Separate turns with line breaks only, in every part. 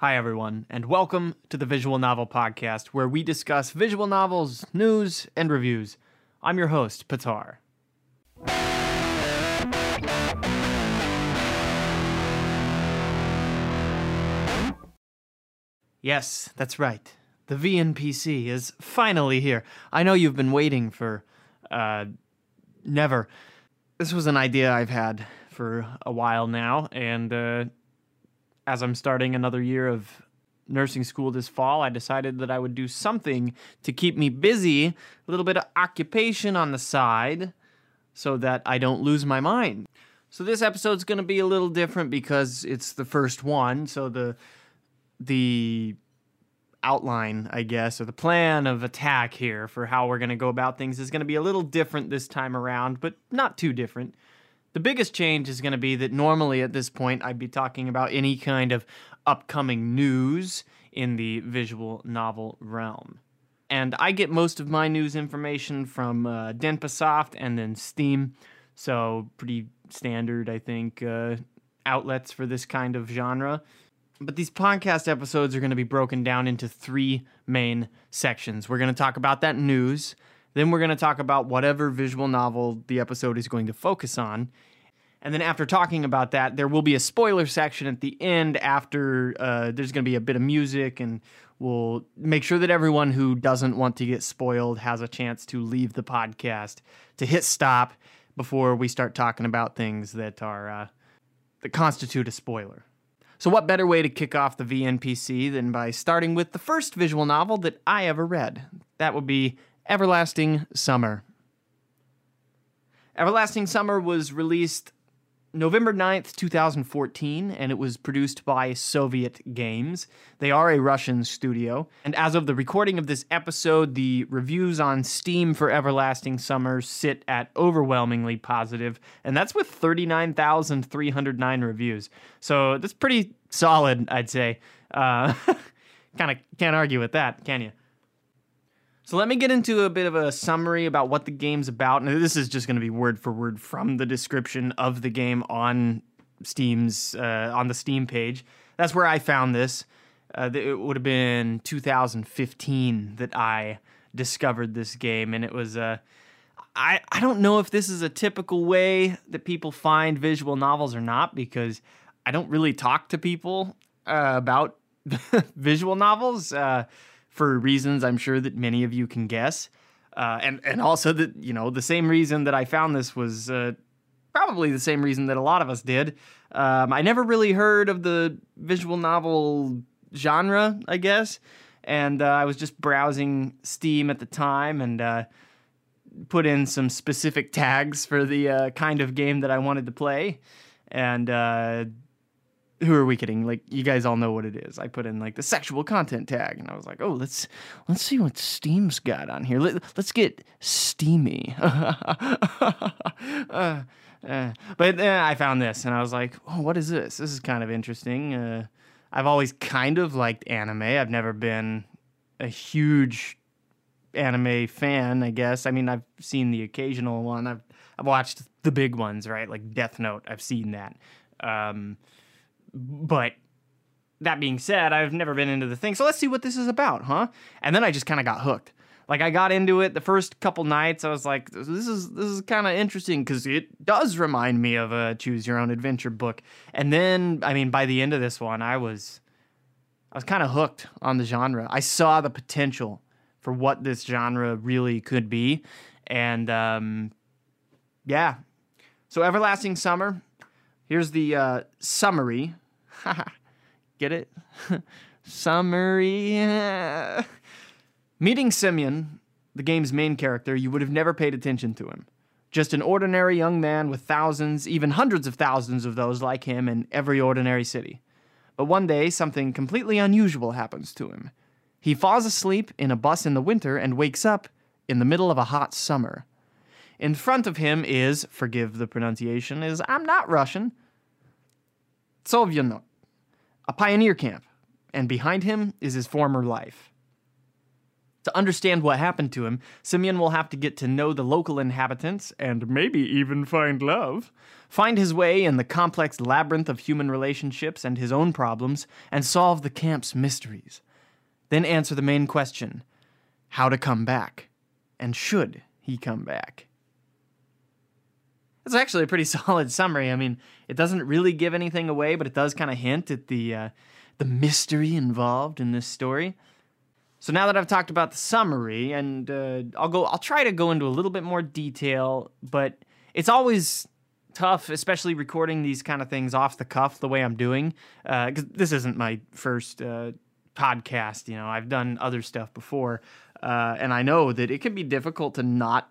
Hi, everyone, and welcome to the Visual Novel Podcast, where we discuss visual novels, news, and reviews. I'm your host, Petyr. Yes, that's right. The VNPC is finally here. I know you've been waiting for, uh, never. This was an idea I've had for a while now, and, uh, as I'm starting another year of nursing school this fall, I decided that I would do something to keep me busy, a little bit of occupation on the side, so that I don't lose my mind. So this episode's going to be a little different because it's the first one, so the the outline, I guess, or the plan of attack here for how we're going to go about things is going to be a little different this time around, but not too different. The biggest change is going to be that normally at this point I'd be talking about any kind of upcoming news in the visual novel realm. And I get most of my news information from uh, Denpasoft and then Steam, so pretty standard, I think, uh, outlets for this kind of genre. But these podcast episodes are going to be broken down into three main sections. We're going to talk about that news, then we're going to talk about whatever visual novel the episode is going to focus on. And then after talking about that, there will be a spoiler section at the end after uh, there's going to be a bit of music, and we'll make sure that everyone who doesn't want to get spoiled has a chance to leave the podcast to hit stop before we start talking about things that are uh, that constitute a spoiler. So, what better way to kick off the VNPC than by starting with the first visual novel that I ever read? That would be Everlasting Summer. Everlasting Summer was released November 9th, 2014, and it was produced by Soviet Games. They are a Russian studio. And as of the recording of this episode, the reviews on Steam for Everlasting Summer sit at overwhelmingly positive, and that's with 39,309 reviews. So that's pretty solid, I'd say. Uh, kind of can't argue with that, can you? So let me get into a bit of a summary about what the game's about. And this is just going to be word for word from the description of the game on Steam's uh, on the Steam page. That's where I found this. Uh, it would have been 2015 that I discovered this game, and it was. Uh, I I don't know if this is a typical way that people find visual novels or not because I don't really talk to people uh, about visual novels. Uh, for reasons I'm sure that many of you can guess. Uh, and and also that you know the same reason that I found this was uh, probably the same reason that a lot of us did. Um, I never really heard of the visual novel genre, I guess, and uh, I was just browsing Steam at the time and uh, put in some specific tags for the uh, kind of game that I wanted to play, and uh, who are we kidding? Like you guys all know what it is. I put in like the sexual content tag, and I was like, oh, let's let's see what Steam's got on here. Let, us get steamy. uh, uh, but then I found this, and I was like, oh, what is this? This is kind of interesting. Uh, I've always kind of liked anime. I've never been a huge anime fan, I guess. I mean, I've seen the occasional one. I've I've watched the big ones, right? Like Death Note. I've seen that. Um, but that being said, I've never been into the thing. So let's see what this is about, huh? And then I just kind of got hooked. Like I got into it the first couple nights. I was like, this is this is kind of interesting because it does remind me of a choose your own adventure book. And then, I mean, by the end of this one, I was I was kind of hooked on the genre. I saw the potential for what this genre really could be, and um, yeah. So, Everlasting Summer. Here's the uh, summary Get it? Summary. Meeting Semyon, the game's main character, you would have never paid attention to him. Just an ordinary young man with thousands, even hundreds of thousands of those like him in every ordinary city. But one day, something completely unusual happens to him. He falls asleep in a bus in the winter and wakes up in the middle of a hot summer. In front of him is, forgive the pronunciation, is I'm not Russian, Sovyonok a pioneer camp, and behind him is his former life. To understand what happened to him, Semyon will have to get to know the local inhabitants and maybe even find love, find his way in the complex labyrinth of human relationships and his own problems, and solve the camp's mysteries. Then answer the main question how to come back, and should he come back? It's actually a pretty solid summary. I mean, it doesn't really give anything away, but it does kind of hint at the uh, the mystery involved in this story. So now that I've talked about the summary, and uh, I'll go, I'll try to go into a little bit more detail, but it's always tough, especially recording these kind of things off the cuff the way I'm doing, because uh, this isn't my first uh, podcast. You know, I've done other stuff before, uh, and I know that it can be difficult to not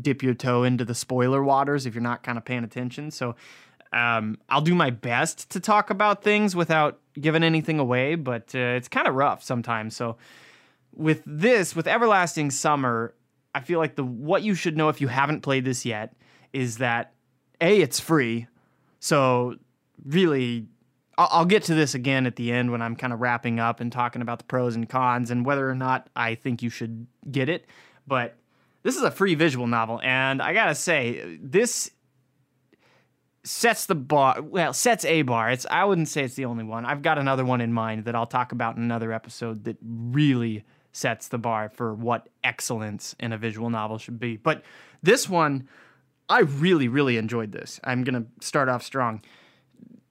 dip your toe into the spoiler waters if you're not kind of paying attention. So um, I'll do my best to talk about things without giving anything away, but uh, it's kind of rough sometimes. So with this, with Everlasting Summer, I feel like the what you should know if you haven't played this yet is that a it's free, so really. I'll, I'll get to this again at the end when I'm kind of wrapping up and talking about the pros and cons and whether or not I think you should get it. But this is a free visual novel, and I gotta say, this sets the bar well sets a bar. It's i wouldn't say it's the only one. I've got another one in mind that i'll talk about in another episode that really sets the bar for what excellence in a visual novel should be. But this one i really really enjoyed this. I'm going to start off strong.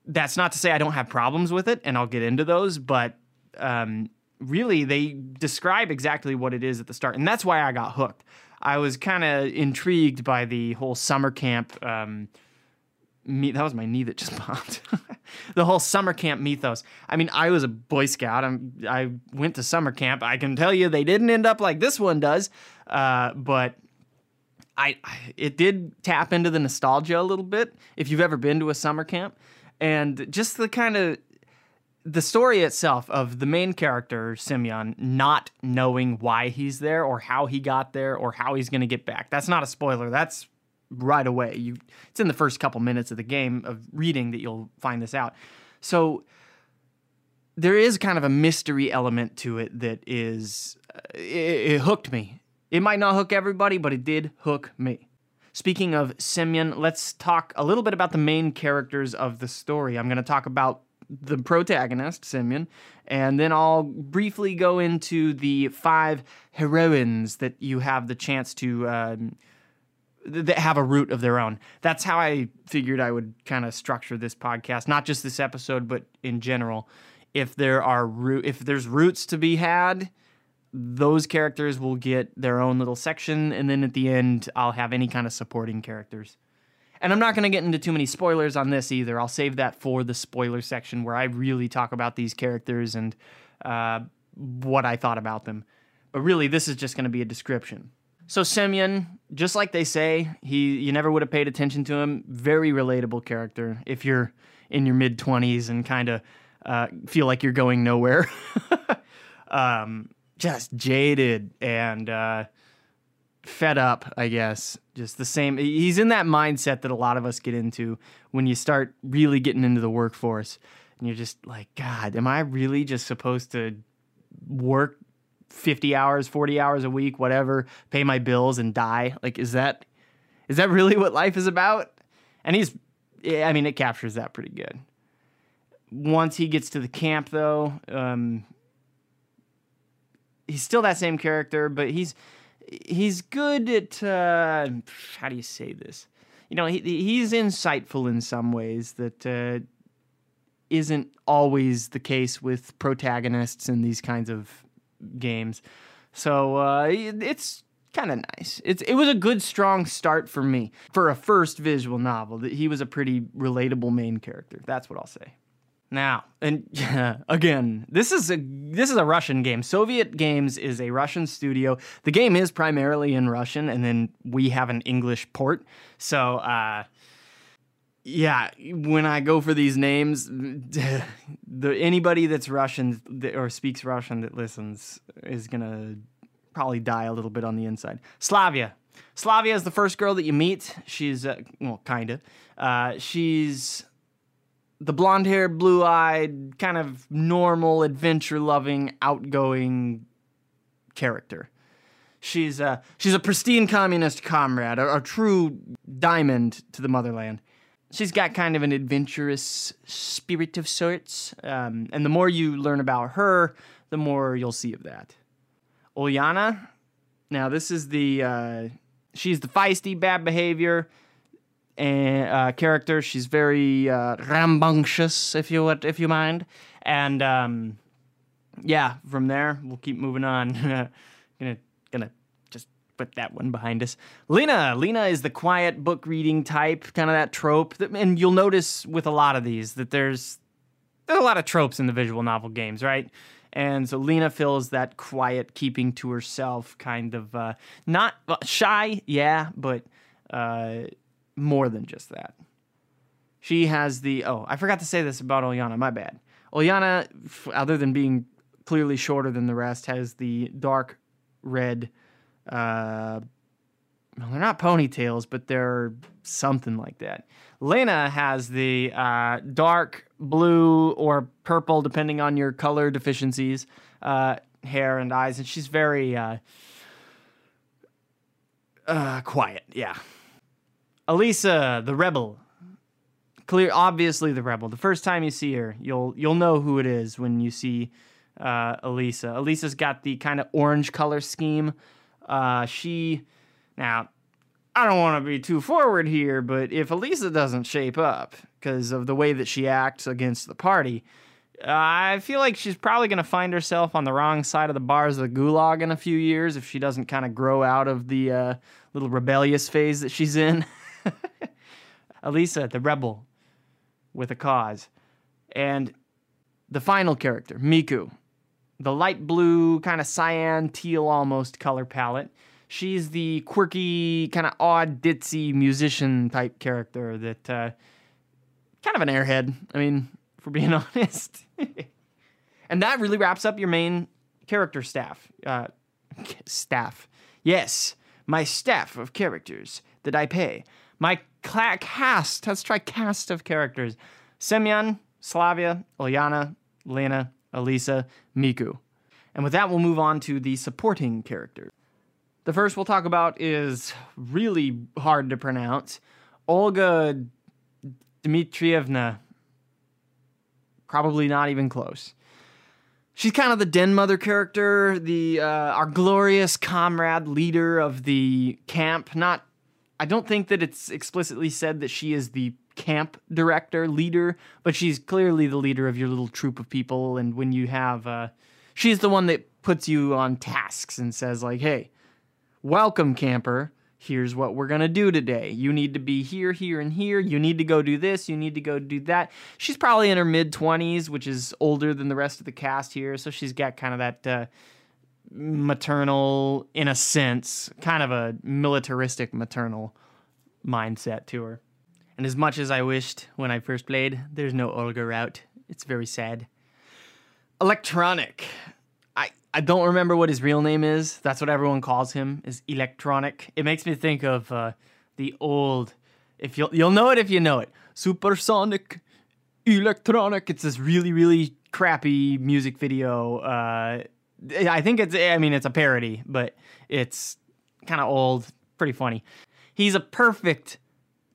That's not to say i don't have problems with it and i'll get into those but um, really they describe exactly what it is at the start and that's why i got hooked i was kind of intrigued by the whole summer camp um, me that was my knee that just popped. The whole summer camp mythos. I mean i was a boy scout. I'm, i went to summer camp. I can tell you they didn't end up like this one does uh, but I, it did tap into the nostalgia a little bit if you've ever been to a summer camp. And just the kind of the story itself of the main character Semyon not knowing why he's there or how he got there or how he's going to get back. That's not a spoiler. That's right away. You it's in the first couple minutes of the game of reading that you'll find this out. So there is kind of a mystery element to it that is uh, it, it hooked me. It might not hook everybody, but it did hook me. Speaking of Semyon, let's talk a little bit about the main characters of the story. I'm going to talk about the protagonist, Semyon, and then I'll briefly go into the five heroines that you have the chance to um, that have a route of their own. That's how I figured I would kind of structure this podcast, not just this episode, but in general. If there are if there's routes to be had, those characters will get their own little section, and then at the end, I'll have any kind of supporting characters. And I'm not going to get into too many spoilers on this either. I'll save that for the spoiler section where I really talk about these characters and uh, what I thought about them. But really, this is just going to be a description. So Semyon, just like they say, he you never would have paid attention to him. Very relatable character. If you're in your mid twenties and kind of uh, feel like you're going nowhere, um, just jaded and uh, fed up, I guess. Just the same. He's in that mindset that a lot of us get into when you start really getting into the workforce, and you're just like, God, am I really just supposed to work 50 hours, 40 hours a week, whatever, pay my bills and die. Like, is that, is that really what life is about? And he's, I mean, it captures that pretty good. Once he gets to the camp, though, um, he's still that same character, but he's, he's good at, uh, how do you say this? You know, he, he's insightful in some ways that, uh, isn't always the case with protagonists in these kinds of games. So uh, it's kind of nice. It's it was a good strong start for me for a first visual novel. That he was a pretty relatable main character. That's what I'll say. Now, and yeah, again, this is a this is a Russian game. Soviet Games is a Russian studio. The game is primarily in Russian, and then we have an English port. So, uh, yeah, when I go for these names, the anybody that's Russian or speaks Russian that listens is gonna probably die a little bit on the inside. Slavya, Slavya is the first girl that you meet. She's uh, well, kinda. Uh, she's the blonde haired, blue eyed, kind of normal, adventure loving, outgoing character. She's a she's a pristine communist comrade, a, a true diamond to the motherland. She's got kind of an adventurous spirit of sorts, um, and the more you learn about her, the more you'll see of that. Ulyana, now this is the uh, she's the feisty, bad behavior and uh, character. She's very uh, rambunctious, if you would, if you mind. And um, yeah, from there we'll keep moving on. gonna gonna just put that one behind us. Lena, Lena is the quiet book reading type, kind of that trope. That, and you'll notice with a lot of these that there's there's a lot of tropes in the visual novel games, right? And so Lena fills that quiet, keeping to herself kind of uh, not shy, yeah, but uh, more than just that. She has the oh, I forgot to say this about Ulyana. My bad. Ulyana, other than being clearly shorter than the rest, has the dark red. Uh, well, they're not ponytails, but they're something like that. Lena has the uh, dark blue or purple, depending on your color deficiencies, uh, hair and eyes, and she's very uh, uh, quiet. Yeah. Alisa, the rebel. Clear, obviously the rebel. The first time you see her, you'll you'll know who it is when you see uh, Alisa. Alisa's got the kind of orange color scheme. Uh, she now I don't want to be too forward here, but if Alisa doesn't shape up because of the way that she acts against the party, I feel like she's probably going to find herself on the wrong side of the bars of the gulag in a few years if she doesn't kind of grow out of the uh, little rebellious phase that she's in. Alisa, the rebel with a cause. And the final character, Miku, the light blue, kind of cyan, teal almost color palette. She's the quirky, kind of odd, ditzy musician type character that, uh, kind of an airhead. I mean, for being honest. and that really wraps up your main character staff. Uh, staff. Yes, my staff of characters that I pay. My cast, let's try cast of characters. Semyon, Slavya, Ulyana, Lena, Alisa, Miku. And with that, we'll move on to the supporting characters. The first we'll talk about is really hard to pronounce Olga Dmitrievna. Probably not even close. She's kind of the den mother character, the uh, our glorious comrade leader of the camp. Not, I don't think that it's explicitly said that she is the camp director leader, but she's clearly the leader of your little troop of people. And when you have, uh, she's the one that puts you on tasks and says like, "Hey, welcome, camper." here's what we're going to do today. You need to be here, here, and here. You need to go do this. You need to go do that. She's probably in her mid 20s, which is older than the rest of the cast here. So she's got kind of that uh, maternal, in a sense, kind of a militaristic maternal mindset to her. And as much as I wished when I first played, there's no Olga route. It's very sad. Electronic. I I don't remember what his real name is. That's what everyone calls him. Is electronic. It makes me think of uh, the old. If you'll you'll know it if you know it. Supersonic, electronic. It's this really really crappy music video. Uh, I think it's. I mean, it's a parody, but it's kind of old. Pretty funny. He's a perfect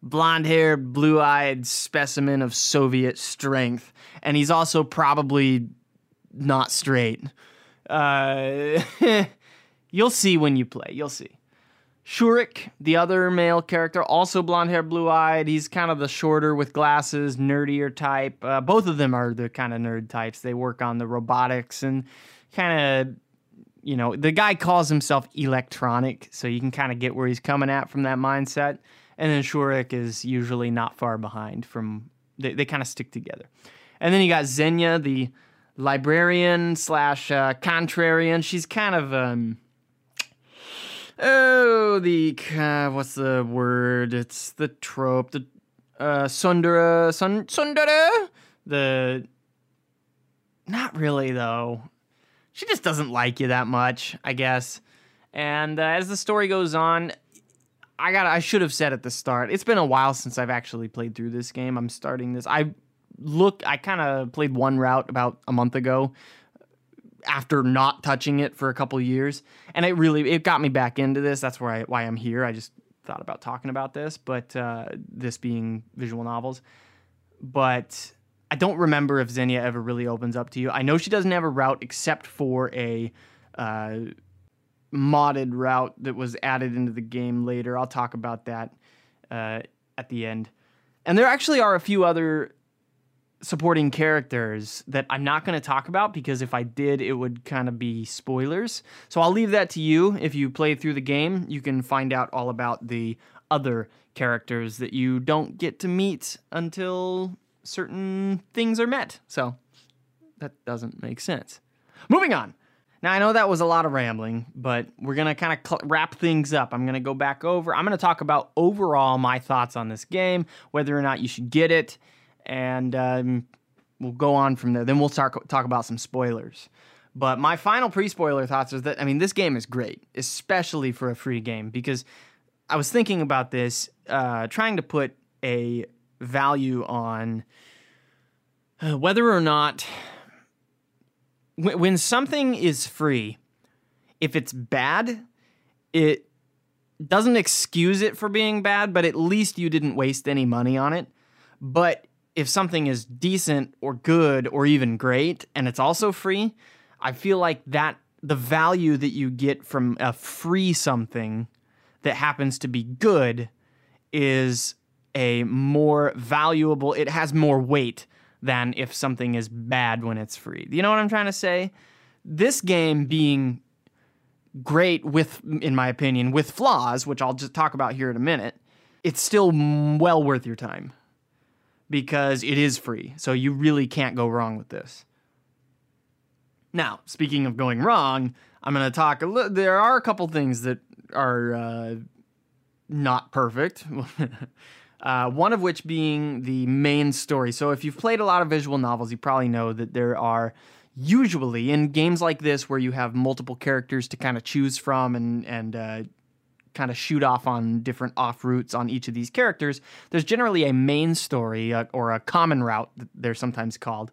blonde haired, blue eyed specimen of Soviet strength, and he's also probably not straight. Uh, you'll see when you play. You'll see. Shurik, the other male character, also blonde hair, blue eyed. He's kind of the shorter with glasses, nerdier type. Uh, both of them are the kind of nerd types. They work on the robotics and kind of, you know, the guy calls himself electronic, so you can kind of get where he's coming at from that mindset. And then Shurik is usually not far behind from, they, they kind of stick together. And then you got Xenia, the librarian slash uh, contrarian. She's kind of um oh the uh, what's the word? It's the trope. The uh, Tsundere Sun Tsundere the not really though. She just doesn't like you that much, I guess. And uh, as the story goes on, I got I should have said at the start. It's been a while since I've actually played through this game. I'm starting this. I look, I kind of played one route about a month ago. After not touching it for a couple years, and it really it got me back into this. That's why I, why I'm here. I just thought about talking about this, but uh, this being visual novels, but I don't remember if Xenia ever really opens up to you. I know she doesn't have a route except for a uh, modded route that was added into the game later. I'll talk about that uh, at the end. And there actually are a few other supporting characters that I'm not going to talk about because if I did, it would kind of be spoilers. So I'll leave that to you. If you play through the game, you can find out all about the other characters that you don't get to meet until certain things are met. So that doesn't make sense. Moving on. Now, I know that was a lot of rambling, but we're going to kind of cl- wrap things up. I'm going to go back over. I'm going to talk about overall my thoughts on this game, whether or not you should get it, and um, we'll go on from there. Then we'll start talk about some spoilers. But my final pre spoiler thoughts is that, I mean, this game is great, especially for a free game, because I was thinking about this, uh, trying to put a value on uh, whether or not when something is free, if it's bad, it doesn't excuse it for being bad, but at least you didn't waste any money on it. But if something is decent or good or even great and it's also free, I feel like that the value that you get from a free something that happens to be good is a more valuable, it has more weight than if something is bad when it's free. You know what I'm trying to say? This game being great with, in my opinion, with flaws, which I'll just talk about here in a minute, it's still well worth your time because it is free. So you really can't go wrong with this. Now, speaking of going wrong, I'm going to talk a little. There are a couple things that are uh, not perfect. Uh, one of which being the main story. So, if you've played a lot of visual novels, you probably know that there are usually in games like this where you have multiple characters to kind of choose from and and uh, kind of shoot off on different off routes on each of these characters. There's generally a main story uh, or a common route that they're sometimes called,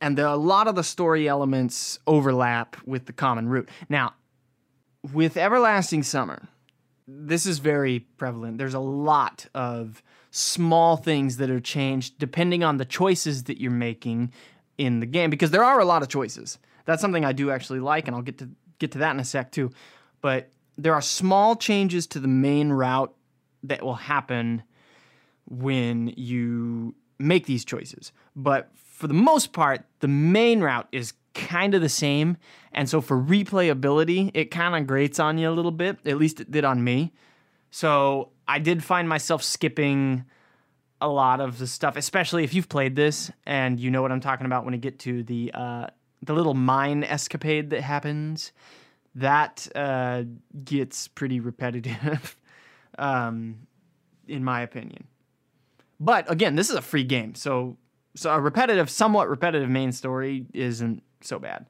and the, a lot of the story elements overlap with the common route. Now, with Everlasting Summer this is very prevalent. There's a lot of small things that are changed depending on the choices that you're making in the game because there are a lot of choices. That's something I do actually like and I'll get to get to that in a sec too. But there are small changes to the main route that will happen when you make these choices. But for the most part, the main route is kind of the same. And so for replayability, it kind of grates on you a little bit. At least it did on me. So I did find myself skipping a lot of the stuff, especially if you've played this and you know what I'm talking about when you get to the uh, the little mine escapade that happens. That uh, gets pretty repetitive, um, in my opinion. But again, this is a free game, so so a repetitive, somewhat repetitive main story isn't so bad.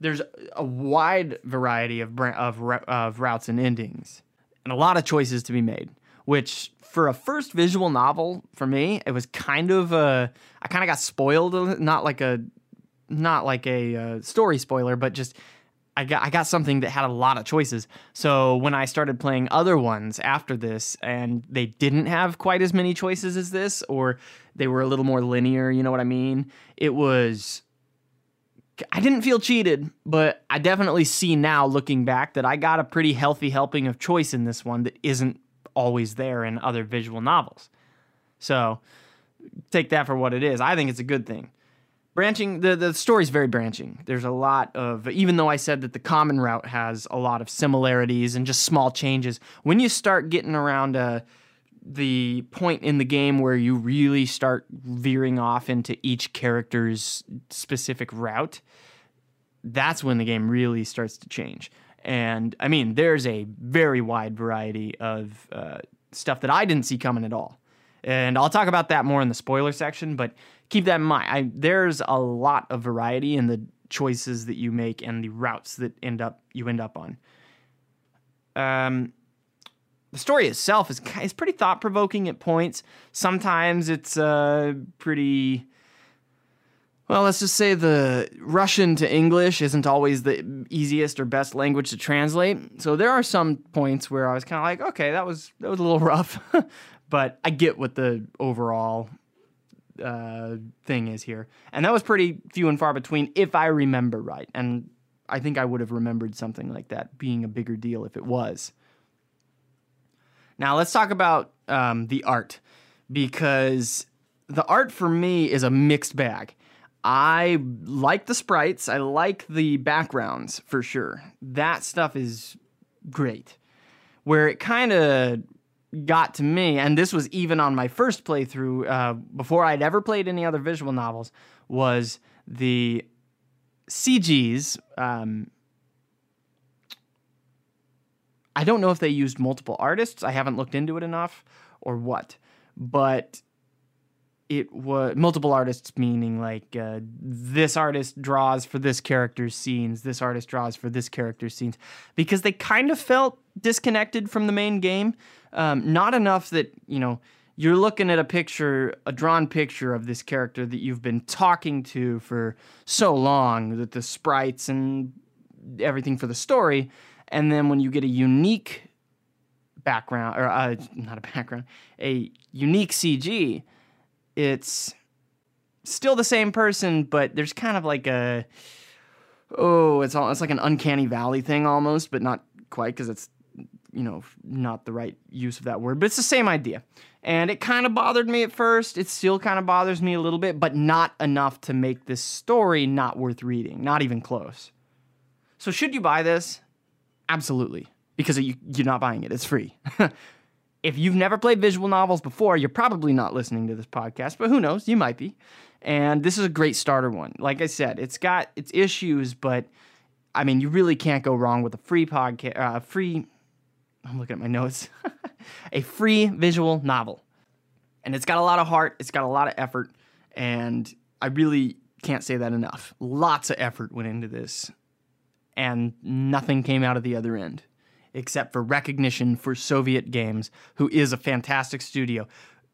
There's a wide variety of of of routes and endings, and a lot of choices to be made. Which, for a first visual novel, for me, it was kind of a. I kind of got spoiled. Not like a, not like a uh, story spoiler, but just I got I got something that had a lot of choices. So when I started playing other ones after this, and they didn't have quite as many choices as this, or they were a little more linear, you know what I mean? It was I didn't feel cheated, but I definitely see now looking back that I got a pretty healthy helping of choice in this one that isn't always there in other visual novels. So take that for what it is. I think it's a good thing. Branching the the story's very branching. There's a lot of even though I said that the common route has a lot of similarities and just small changes. When you start getting around uh, the point in the game where you really start veering off into each character's specific route, that's when the game really starts to change. And I mean, there's a very wide variety of uh, stuff that I didn't see coming at all. And I'll talk about that more in the spoiler section, but keep that in mind. I, there's a lot of variety in the choices that you make and the routes that end up you end up on. Um, the story itself is is pretty thought provoking at points. Sometimes it's uh, pretty well, let's just say the Russian to English isn't always the easiest or best language to translate. So there are some points where I was kind of like, okay, that was that was a little rough, but I get what the overall uh, thing is here, and that was pretty few and far between, if I remember right. And I think I would have remembered something like that being a bigger deal if it was. Now let's talk about um, the art because the art for me is a mixed bag. I like the sprites. I like the backgrounds for sure. That stuff is great. Where it kind of got to me, and this was even on my first playthrough uh, before I'd ever played any other visual novels, was the CGs. Um, I don't know if they used multiple artists. I haven't looked into it enough or what, but it was multiple artists meaning like uh, this artist draws for this character's scenes this artist draws for this character's scenes because they kind of felt disconnected from the main game um, not enough that you know you're looking at a picture a drawn picture of this character that you've been talking to for so long that the sprites and everything for the story. And then when you get a unique background or uh, not a background a unique cg it's still the same person, but there's kind of like a oh, it's all it's like an uncanny valley thing almost, but not quite because it's you know not the right use of that word, but it's the same idea. And it kind of bothered me at first. It still kind of bothers me a little bit, but not enough to make this story not worth reading, not even close. So should you buy this? Absolutely, because you, you're not buying it. It's free. if you've never played visual novels before, you're probably not listening to this podcast, but who knows? You might be. And this is a great starter one. Like I said, it's got its issues, but I mean, you really can't go wrong with a free podcast, uh, free. I'm looking at my notes. a free visual novel, and it's got a lot of heart. It's got a lot of effort, and I really can't say that enough. Lots of effort went into this, and nothing came out of the other end except for recognition for Soviet Games, who is a fantastic studio.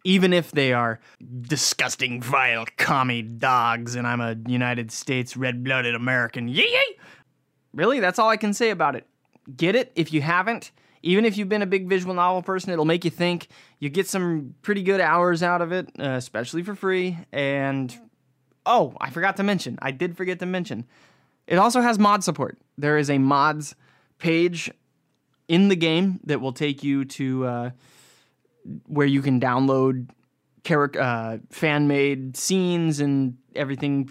Even if they are disgusting, vile, commie dogs, and I'm a United States red blooded American. Yay! Really, that's all I can say about it. Get it if you haven't. Even if you've been a big visual novel person, it'll make you think. You get some pretty good hours out of it, uh, especially for free. And oh, I forgot to mention, I did forget to mention, it also has mod support. There is a mods page in the game that will take you to uh, where you can download character uh, fan made scenes and everything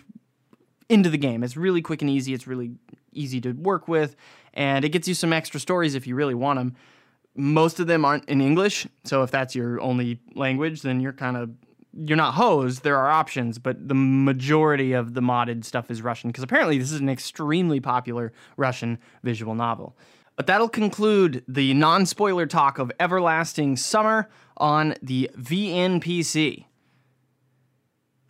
into the game. It's really quick and easy. It's really easy to work with, and it gets you some extra stories if you really want them. Most of them aren't in English, so if that's your only language, then you're kind of you're not hosed. There are options, but the majority of the modded stuff is Russian because apparently this is an extremely popular Russian visual novel. But that'll conclude the non spoiler talk of Everlasting Summer on the VNPC.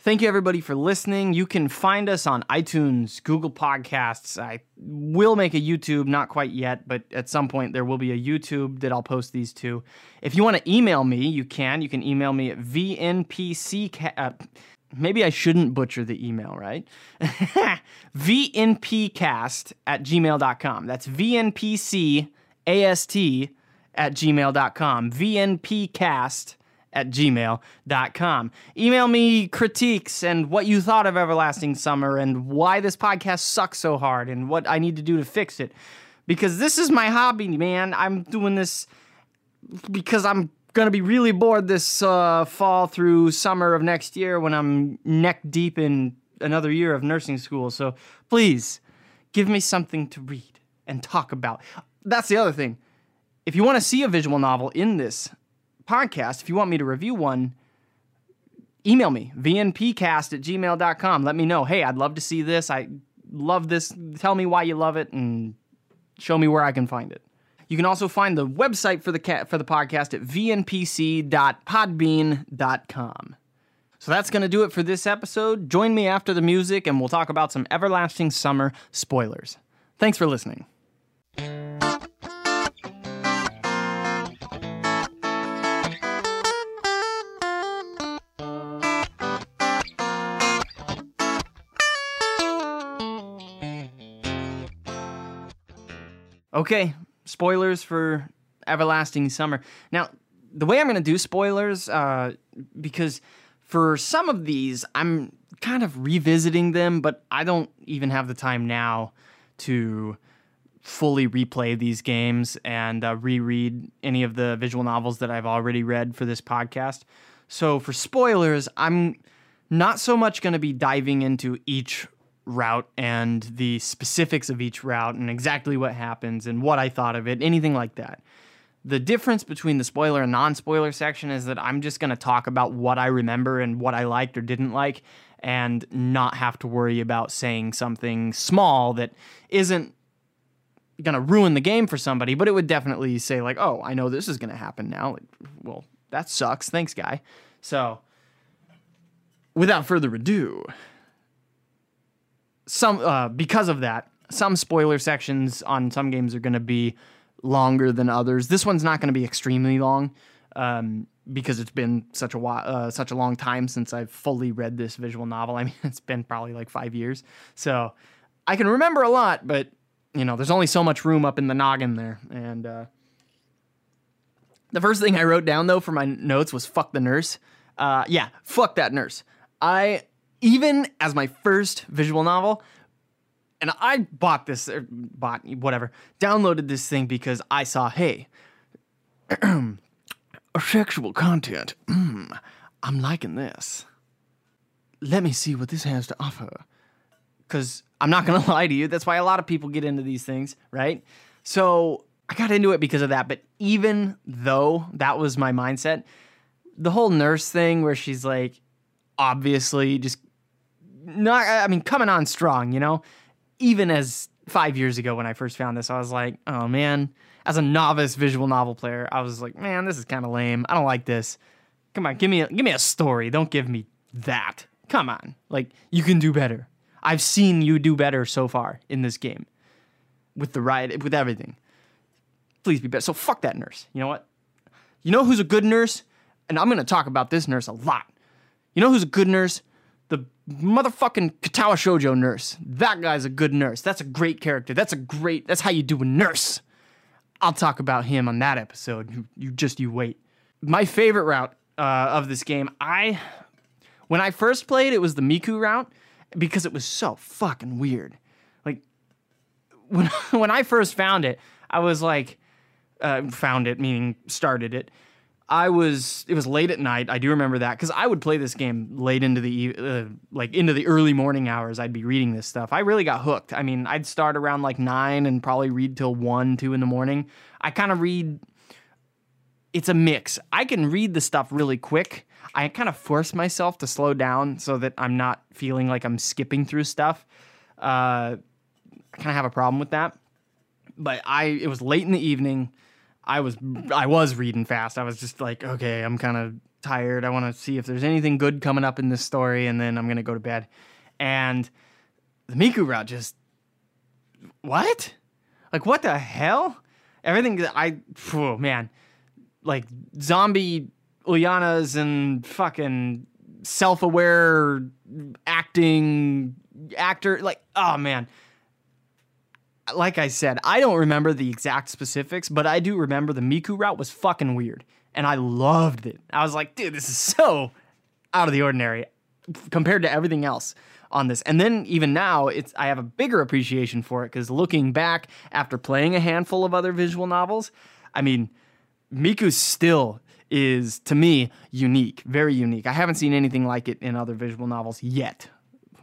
Thank you, everybody, for listening. You can find us on iTunes, Google Podcasts. I will make a YouTube, not quite yet, but at some point there will be a YouTube that I'll post these to. If you want to email me, you can. You can email me at VNPC. Uh, maybe I shouldn't butcher the email, right? VNPcast at gmail.com. That's VNPCAST at gmail.com. VNPcast at gmail.com. Email me critiques and what you thought of Everlasting Summer and why this podcast sucks so hard and what I need to do to fix it. Because this is my hobby, man. I'm doing this because I'm going to be really bored this uh, fall through summer of next year when I'm neck deep in another year of nursing school. So please give me something to read and talk about. That's the other thing. If you want to see a visual novel in this podcast, if you want me to review one, email me, vnpcast at gmail.com. Let me know, hey, I'd love to see this. I love this. Tell me why you love it and show me where I can find it. You can also find the website for the cat for the podcast at vnpc.podbean.com. So that's going to do it for this episode. Join me after the music and we'll talk about some Everlasting Summer spoilers. Thanks for listening. Okay, spoilers for Everlasting Summer. Now, the way I'm going to do spoilers, uh, because for some of these, I'm kind of revisiting them, but I don't even have the time now to fully replay these games and uh, reread any of the visual novels that I've already read for this podcast. So for spoilers, I'm not so much going to be diving into each route and the specifics of each route and exactly what happens and what I thought of it, anything like that. The difference between the spoiler and non spoiler section is that I'm just going to talk about what I remember and what I liked or didn't like and not have to worry about saying something small that isn't going to ruin the game for somebody, but it would definitely say, like, oh, I know this is going to happen now. Like, well, that sucks. Thanks, guy. So, without further ado, some uh, because of that, some spoiler sections on some games are going to be longer than others. This one's not going to be extremely long um, because it's been such a while, uh, such a long time since I've fully read this visual novel. I mean, it's been probably like five years, so I can remember a lot, but you know, there's only so much room up in the noggin there. And uh, the first thing I wrote down though for my notes was "fuck the nurse." Uh, yeah, fuck that nurse. I even as my first visual novel, and I bought this, or bought whatever, downloaded this thing because I saw, hey, sexual content. I'm liking this. Let me see what this has to offer. Because I'm not going to lie to you, that's why a lot of people get into these things, right? So I got into it because of that. But even though that was my mindset, the whole nurse thing where she's like, obviously just not, I mean, coming on strong, you know? Even as five years ago when I first found this, I was like, oh man, as a novice visual novel player, I was like, man, this is kind of lame. I don't like this. Come on, give me a, give me a story. Don't give me that. Come on, like you can do better. I've seen you do better so far in this game, with the ride, with everything. Please be better. So fuck that nurse. You know what? You know who's a good nurse? And I'm gonna talk about this nurse a lot. You know who's a good nurse? The motherfucking Katawa Shoujo nurse. That guy's a good nurse. That's a great character. That's a great. That's how you do a nurse. I'll talk about him on that episode. You, you just you wait. My favorite route uh, of this game, I when I first played, it was the Miku route because it was so fucking weird. Like when when I first found it, I was like, uh, found it meaning started it. I was it was late at night. I do remember that because I would play this game late into the uh, like into the early morning hours. I'd be reading this stuff. I really got hooked. I mean, I'd start around like nine and probably read till one, two in the morning. I kind of read. It's a mix. I can read the stuff really quick. I kind of force myself to slow down so that I'm not feeling like I'm skipping through stuff. Uh, I kind of have a problem with that. But I it was late in the evening. I was I was reading fast. I was just like, okay, I'm kind of tired. I want to see if there's anything good coming up in this story, and then I'm gonna go to bed. And the Miku route just what? Like what the hell? Everything that I oh man, like zombie Ulyanas and fucking self-aware acting actor like oh man like I said, I don't remember the exact specifics, but I do remember the Miku route was fucking weird. And I loved it. I was like, dude, this is so out of the ordinary compared to everything else on this. And then even now, it's I have a bigger appreciation for it because looking back after playing a handful of other visual novels, I mean, Miku still is to me unique, very unique. I haven't seen anything like it in other visual novels yet.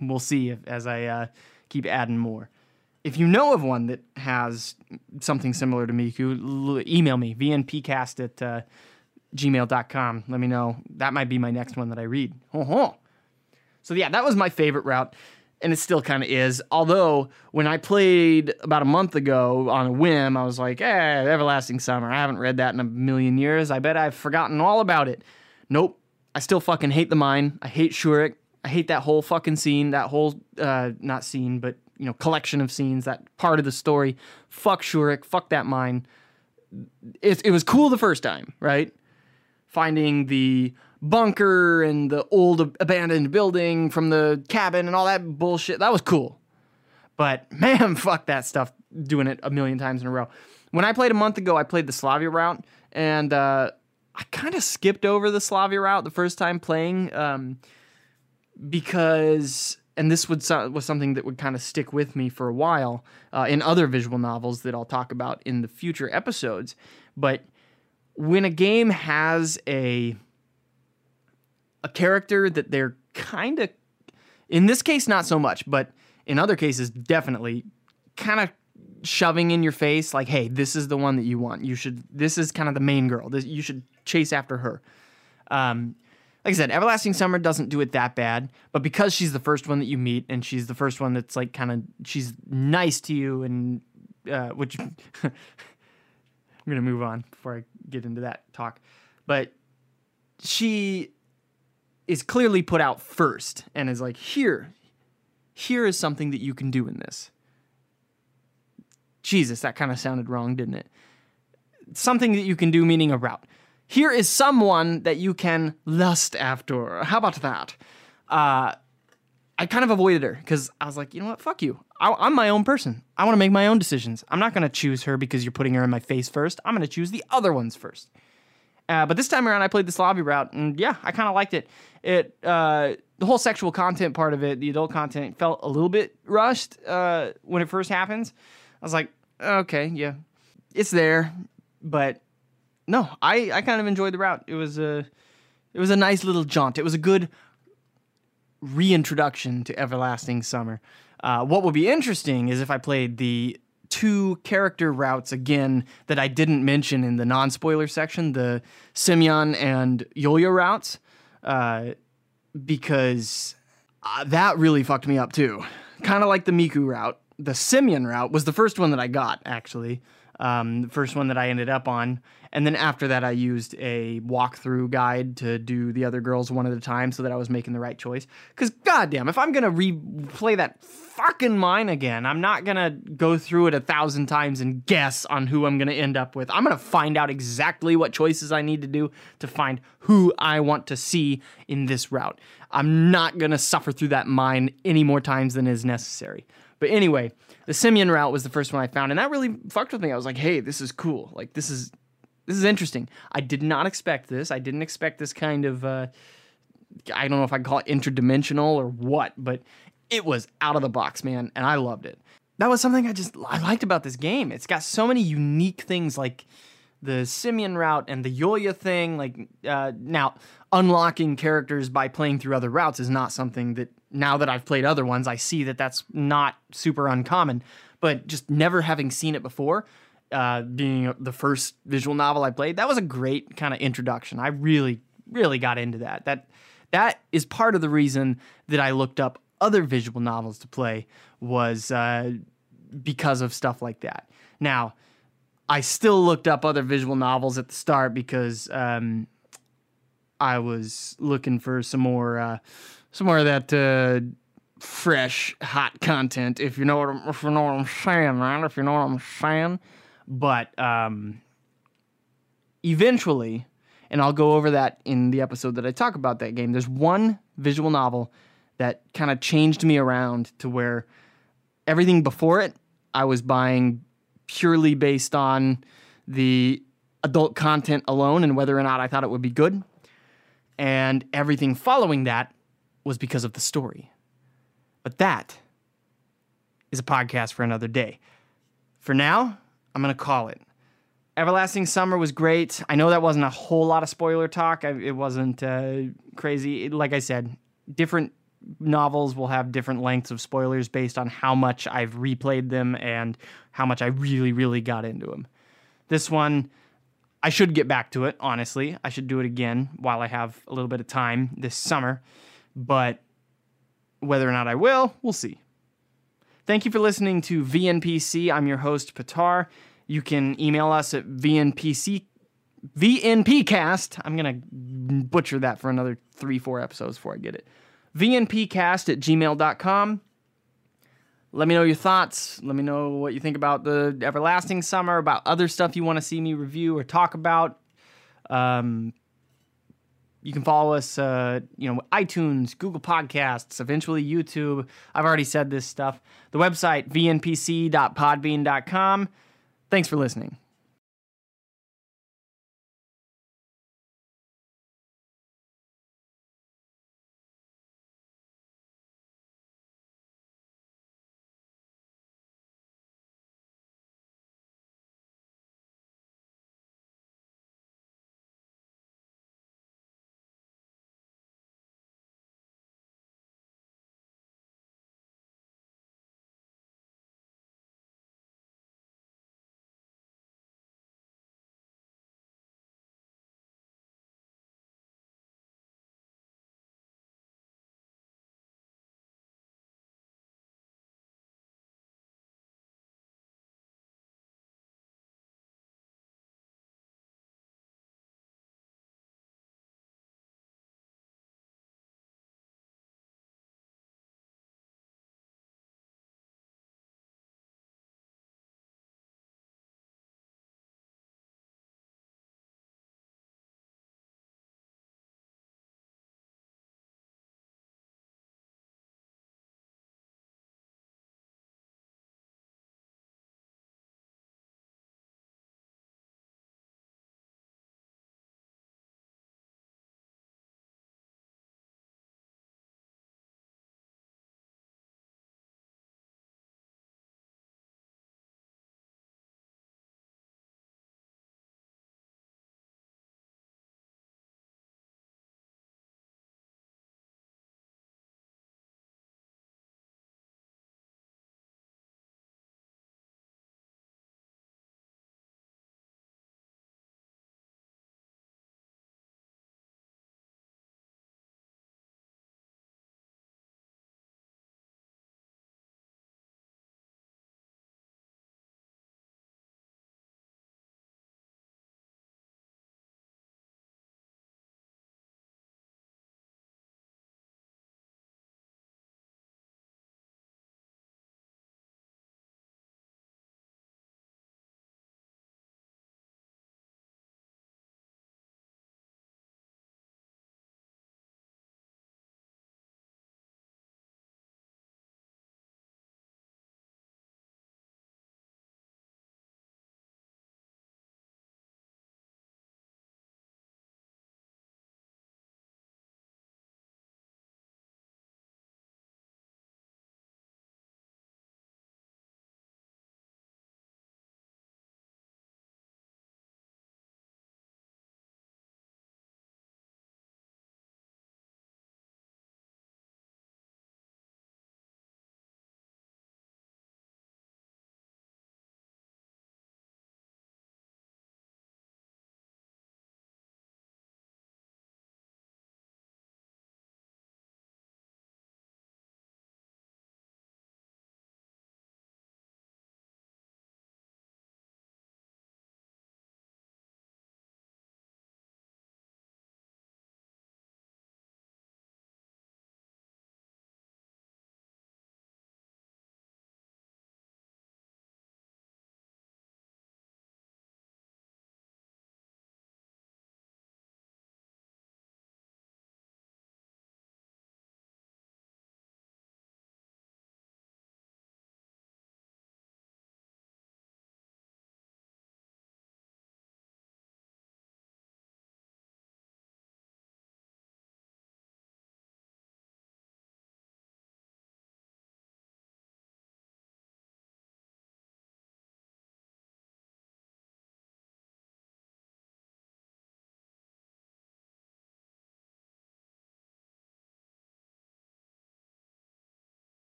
We'll see if, as I uh, keep adding more if you know of one that has something similar to Miku, email me, vnpcast at uh, gmail.com. Let me know. That might be my next one that I read. Oh, So, yeah, that was my favorite route, and it still kind of is. Although, when I played about a month ago on a whim, I was like, eh, Everlasting Summer. I haven't read that in a million years. I bet I've forgotten all about it. Nope. I still fucking hate the mine. I hate Shurik. I hate that whole fucking scene, that whole, uh, not scene, but you know collection of scenes, that part of the story. Fuck Shurik, fuck that mine. It, it was cool the first time, right? Finding the bunker and the old abandoned building from the cabin and all that bullshit. That was cool. But man, fuck that stuff. doing it a million times in a row. When I played a month ago, I played the Slavya route, and uh, I kind of skipped over the Slavya route the first time playing um, because, and this would was something that would kind of stick with me for a while uh, in other visual novels that I'll talk about in the future episodes. But when a game has a a character that they're kind of, in this case, not so much, but in other cases, definitely kind of shoving in your face like hey this is the one that you want. You should this is kind of the main girl. This, you should chase after her. Um, like i said everlasting summer doesn't do it that bad but because she's the first one that you meet and she's the first one that's like kind of she's nice to you and uh, which i'm gonna move on before i get into that talk but she is clearly put out first and is like here here is something that you can do in this Jesus, that kind of sounded wrong, didn't it? Something that you can do, meaning a route. Here is someone that you can lust after. How about that? Uh, I kind of avoided her because I was like, you know what? Fuck you. I, am my own person. I want to make my own decisions. I'm not going to choose her because you're putting her in my face first. I'm going to choose the other ones first. Uh, but this time around, I played this lobby route, and yeah, I kind of liked it. It uh, the whole sexual content part of it, the adult content, felt a little bit rushed uh, when it first happens. I was like, okay, yeah, it's there, but no, I, I kind of enjoyed the route. It was a it was a nice little jaunt. It was a good reintroduction to Everlasting Summer. Uh, what would be interesting is if I played the two character routes again that I didn't mention in the non spoiler section, the Semyon and Yulia routes, uh, because uh, that really fucked me up too. Kind of like the Miku route the Semyon route was the first one that I got actually. Um, the first one that I ended up on, and then after that, I used a walkthrough guide to do the other girls one at a time, so that I was making the right choice. Because goddamn, if I'm gonna replay that fucking mine again, I'm not gonna go through it a thousand times and guess on who I'm gonna end up with. I'm gonna find out exactly what choices I need to do to find who I want to see in this route. I'm not gonna suffer through that mine any more times than is necessary. But anyway, the Semyon route was the first one I found, and that really fucked with me. I was like, hey, this is cool. Like this is this is interesting. I did not expect this. I didn't expect this kind of uh, I don't know if I call it interdimensional or what, but it was out of the box, man, and I loved it. That was something I just I liked about this game. It's got so many unique things like the Semyon route and the Yulia thing. Like uh, now, unlocking characters by playing through other routes is not something that now that I've played other ones, I see that that's not super uncommon. But just never having seen it before, uh, being the first visual novel I played, that was a great kind of introduction. I really, really got into that. That that is part of the reason that I looked up other visual novels to play was uh, because of stuff like that. Now, I still looked up other visual novels at the start because um, I was looking for some more. Uh, some more of that uh, fresh, hot content. If you know what I'm, if you know what I'm saying, man. If you know what I'm saying. But um, eventually, and I'll go over that in the episode that I talk about that game. There's one visual novel that kind of changed me around to where everything before it I was buying purely based on the adult content alone and whether or not I thought it would be good. And everything following that was because of the story. But that is a podcast for another day. For now, I'm going to call it. Everlasting Summer was great. I know that wasn't a whole lot of spoiler talk. it wasn't uh, crazy. like I said, different novels will have different lengths of spoilers based on how much I've replayed them and how much I really, really got into them. This one, I should get back to it, honestly. I should do it again while I have a little bit of time this summer but whether or not I will, we'll see. Thank you for listening to VNPC. I'm your host, Petyr. You can email us at VNPC VNPcast. I'm going to butcher that for another three, four episodes before I get it. VNPcast at gmail.com. Let me know your thoughts. Let me know what you think about the Everlasting Summer, about other stuff you want to see me review or talk about. Um, you can follow us, uh, you know, iTunes, Google Podcasts, eventually YouTube. I've already said this stuff. The website, vnpc.podbean.com. Thanks for listening.